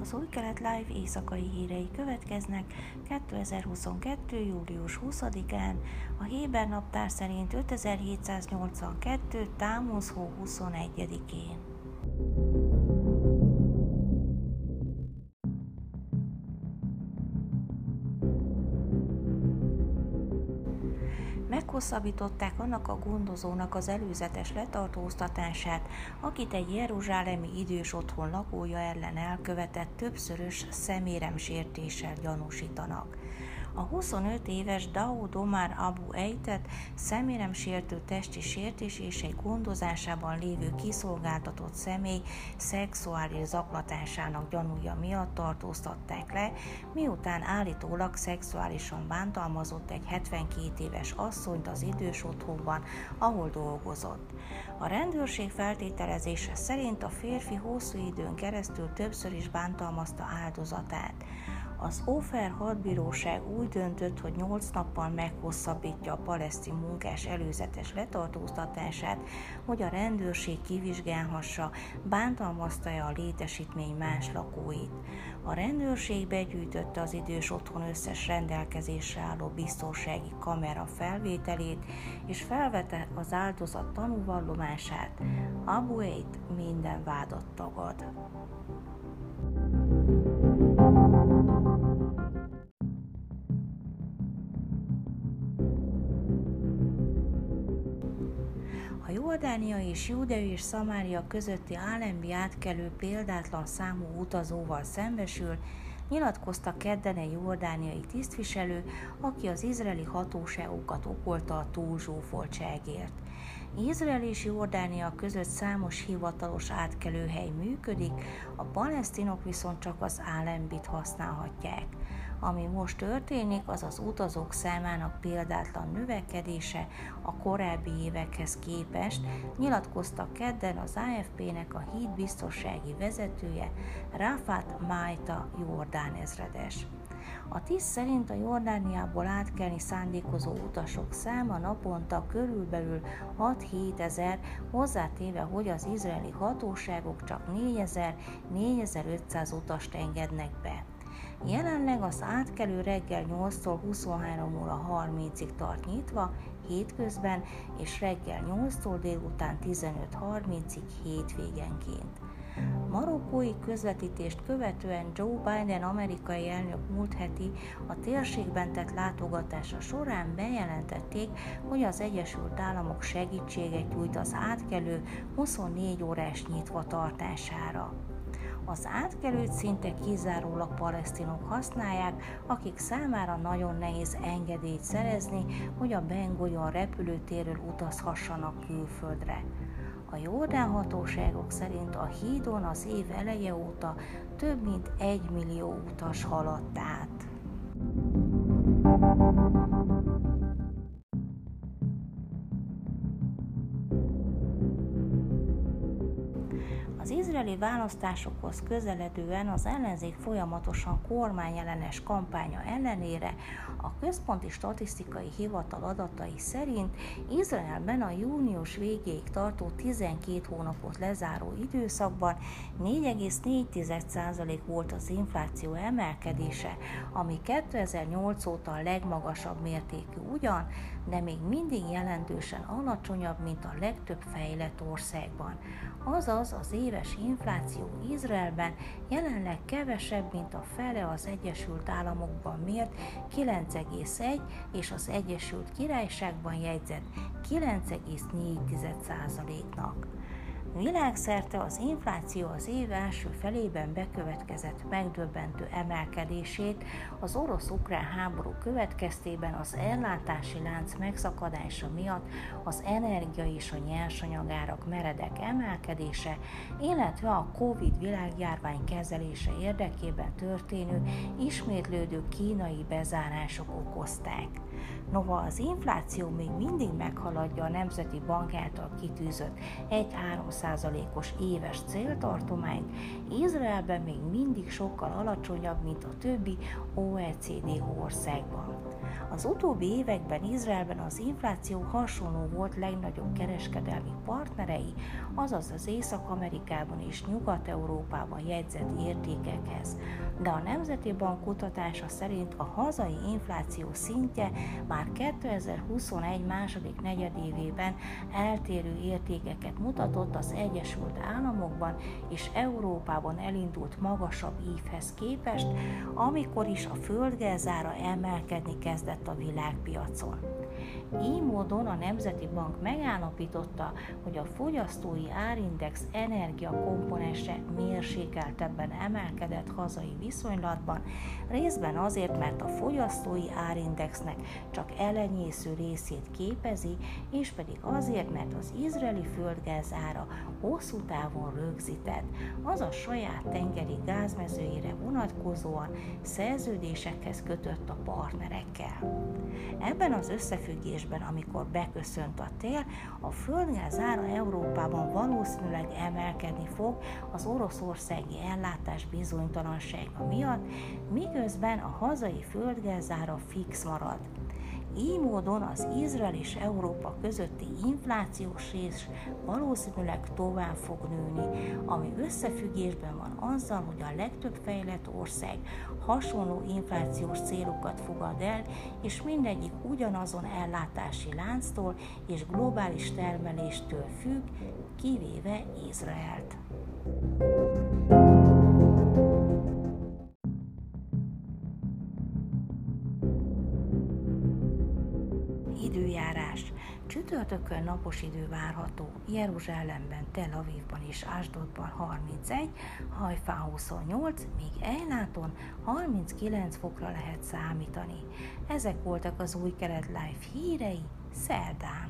az Új Kelet Live éjszakai hírei következnek 2022. július 20-án, a Héber naptár szerint 5782. támoz hó 21-én. Meghosszabbították annak a gondozónak az előzetes letartóztatását, akit egy jeruzsálemi idős otthon lakója ellen elkövetett többszörös szeméremsértéssel gyanúsítanak. A 25 éves Daoud Omar Abu Eitet szemérem sértő testi sértés és egy gondozásában lévő kiszolgáltatott személy szexuális zaklatásának gyanúja miatt tartóztatták le, miután állítólag szexuálisan bántalmazott egy 72 éves asszonyt az idős otthonban, ahol dolgozott. A rendőrség feltételezése szerint a férfi hosszú időn keresztül többször is bántalmazta áldozatát. Az Ófer hadbíróság úgy döntött, hogy 8 nappal meghosszabbítja a palesztin munkás előzetes letartóztatását, hogy a rendőrség kivizsgálhassa, bántalmazta-e a létesítmény más lakóit. A rendőrség begyűjtötte az idős otthon összes rendelkezésre álló biztonsági kamera felvételét, és felvette az áldozat tanúvallomását. Abu Eid minden vádat tagad. Jordánia és Judea és Szamária közötti állembi átkelő példátlan számú utazóval szembesül, nyilatkozta kedden egy jordániai tisztviselő, aki az izraeli hatóságokat okolta a túlzsúfoltságért. Izrael és Jordánia között számos hivatalos átkelőhely működik, a palesztinok viszont csak az állembit használhatják. Ami most történik, az az utazók számának példátlan növekedése a korábbi évekhez képest, nyilatkozta kedden az AFP-nek a híd biztonsági vezetője, Rafat Májta Jordán ezredes. A TISZ szerint a Jordániából átkelni szándékozó utasok száma naponta körülbelül 6-7 ezer, hozzátéve, hogy az izraeli hatóságok csak 4000-4500 utast engednek be. Jelenleg az átkelő reggel 8-tól 23 óra 30-ig tart nyitva, hétközben, és reggel 8-tól délután 15.30-ig hétvégenként. Marokkói közvetítést követően Joe Biden amerikai elnök múlt heti a térségben tett látogatása során bejelentették, hogy az Egyesült Államok segítséget nyújt az átkelő 24 órás nyitva tartására. Az átkelőt szinte kizárólag palesztinok használják, akik számára nagyon nehéz engedélyt szerezni, hogy a Ben Gurion repülőtérről utazhassanak külföldre. A Jordán hatóságok szerint a hídon az év eleje óta több mint egy millió utas haladt át. Az izraeli választásokhoz közeledően az ellenzék folyamatosan kormányellenes kampánya ellenére a Központi Statisztikai Hivatal adatai szerint Izraelben a június végéig tartó 12 hónapot lezáró időszakban 4,4% volt az infláció emelkedése, ami 2008 óta a legmagasabb mértékű ugyan, de még mindig jelentősen alacsonyabb, mint a legtöbb fejlett országban. Azaz az éves infláció Izraelben jelenleg kevesebb, mint a fele az Egyesült Államokban mért 9,1 és az Egyesült Királyságban jegyzett 9,4%-nak. Világszerte az infláció az év első felében bekövetkezett megdöbbentő emelkedését az orosz-ukrán háború következtében az ellátási lánc megszakadása miatt az energia és a nyersanyagárak meredek emelkedése, illetve a Covid világjárvány kezelése érdekében történő ismétlődő kínai bezárások okozták. Noha az infláció még mindig meghaladja a Nemzeti Bank által kitűzött 1-3 2%-os éves céltartományt, Izraelben még mindig sokkal alacsonyabb, mint a többi OECD országban. Az utóbbi években Izraelben az infláció hasonló volt legnagyobb kereskedelmi partnerei, azaz az Észak-Amerikában és Nyugat-Európában jegyzett értékekhez. De a Nemzeti Bank kutatása szerint a hazai infláció szintje már 2021 második negyedévében eltérő értékeket mutatott az Egyesült Államokban és Európában elindult magasabb ívhez képest, amikor is a földgázára emelkedni kezdett a világpiacon. Így módon a Nemzeti Bank megállapította, hogy a fogyasztói árindex energiakomponense mérsékeltebben emelkedett hazai viszonylatban, részben azért, mert a fogyasztói árindexnek csak elenyésző részét képezi, és pedig azért, mert az izraeli földgáz ára hosszú távon rögzített, az a saját tengeri gázmezőjére vonatkozóan szerződésekhez kötött a partnerekkel. Ebben az összefüggésben, amikor beköszönt a tél, a földgáz ára Európában valószínűleg emelkedni fog az oroszországi ellátás bizonytalansága miatt, miközben a hazai földgázára fix marad. Így módon az Izrael és Európa közötti inflációs rés valószínűleg tovább fog nőni, ami összefüggésben van azzal, hogy a legtöbb fejlett ország hasonló inflációs célokat fogad el, és mindegyik ugyanazon ellátási lánctól és globális termeléstől függ, kivéve Izraelt. Időjárás. Csütörtökön napos idő várható, Jeruzsálemben, Tel Avivban és Ásdodban 31, Hajfán 28, míg Ejláton 39 fokra lehet számítani. Ezek voltak az új kelet live hírei szerdán.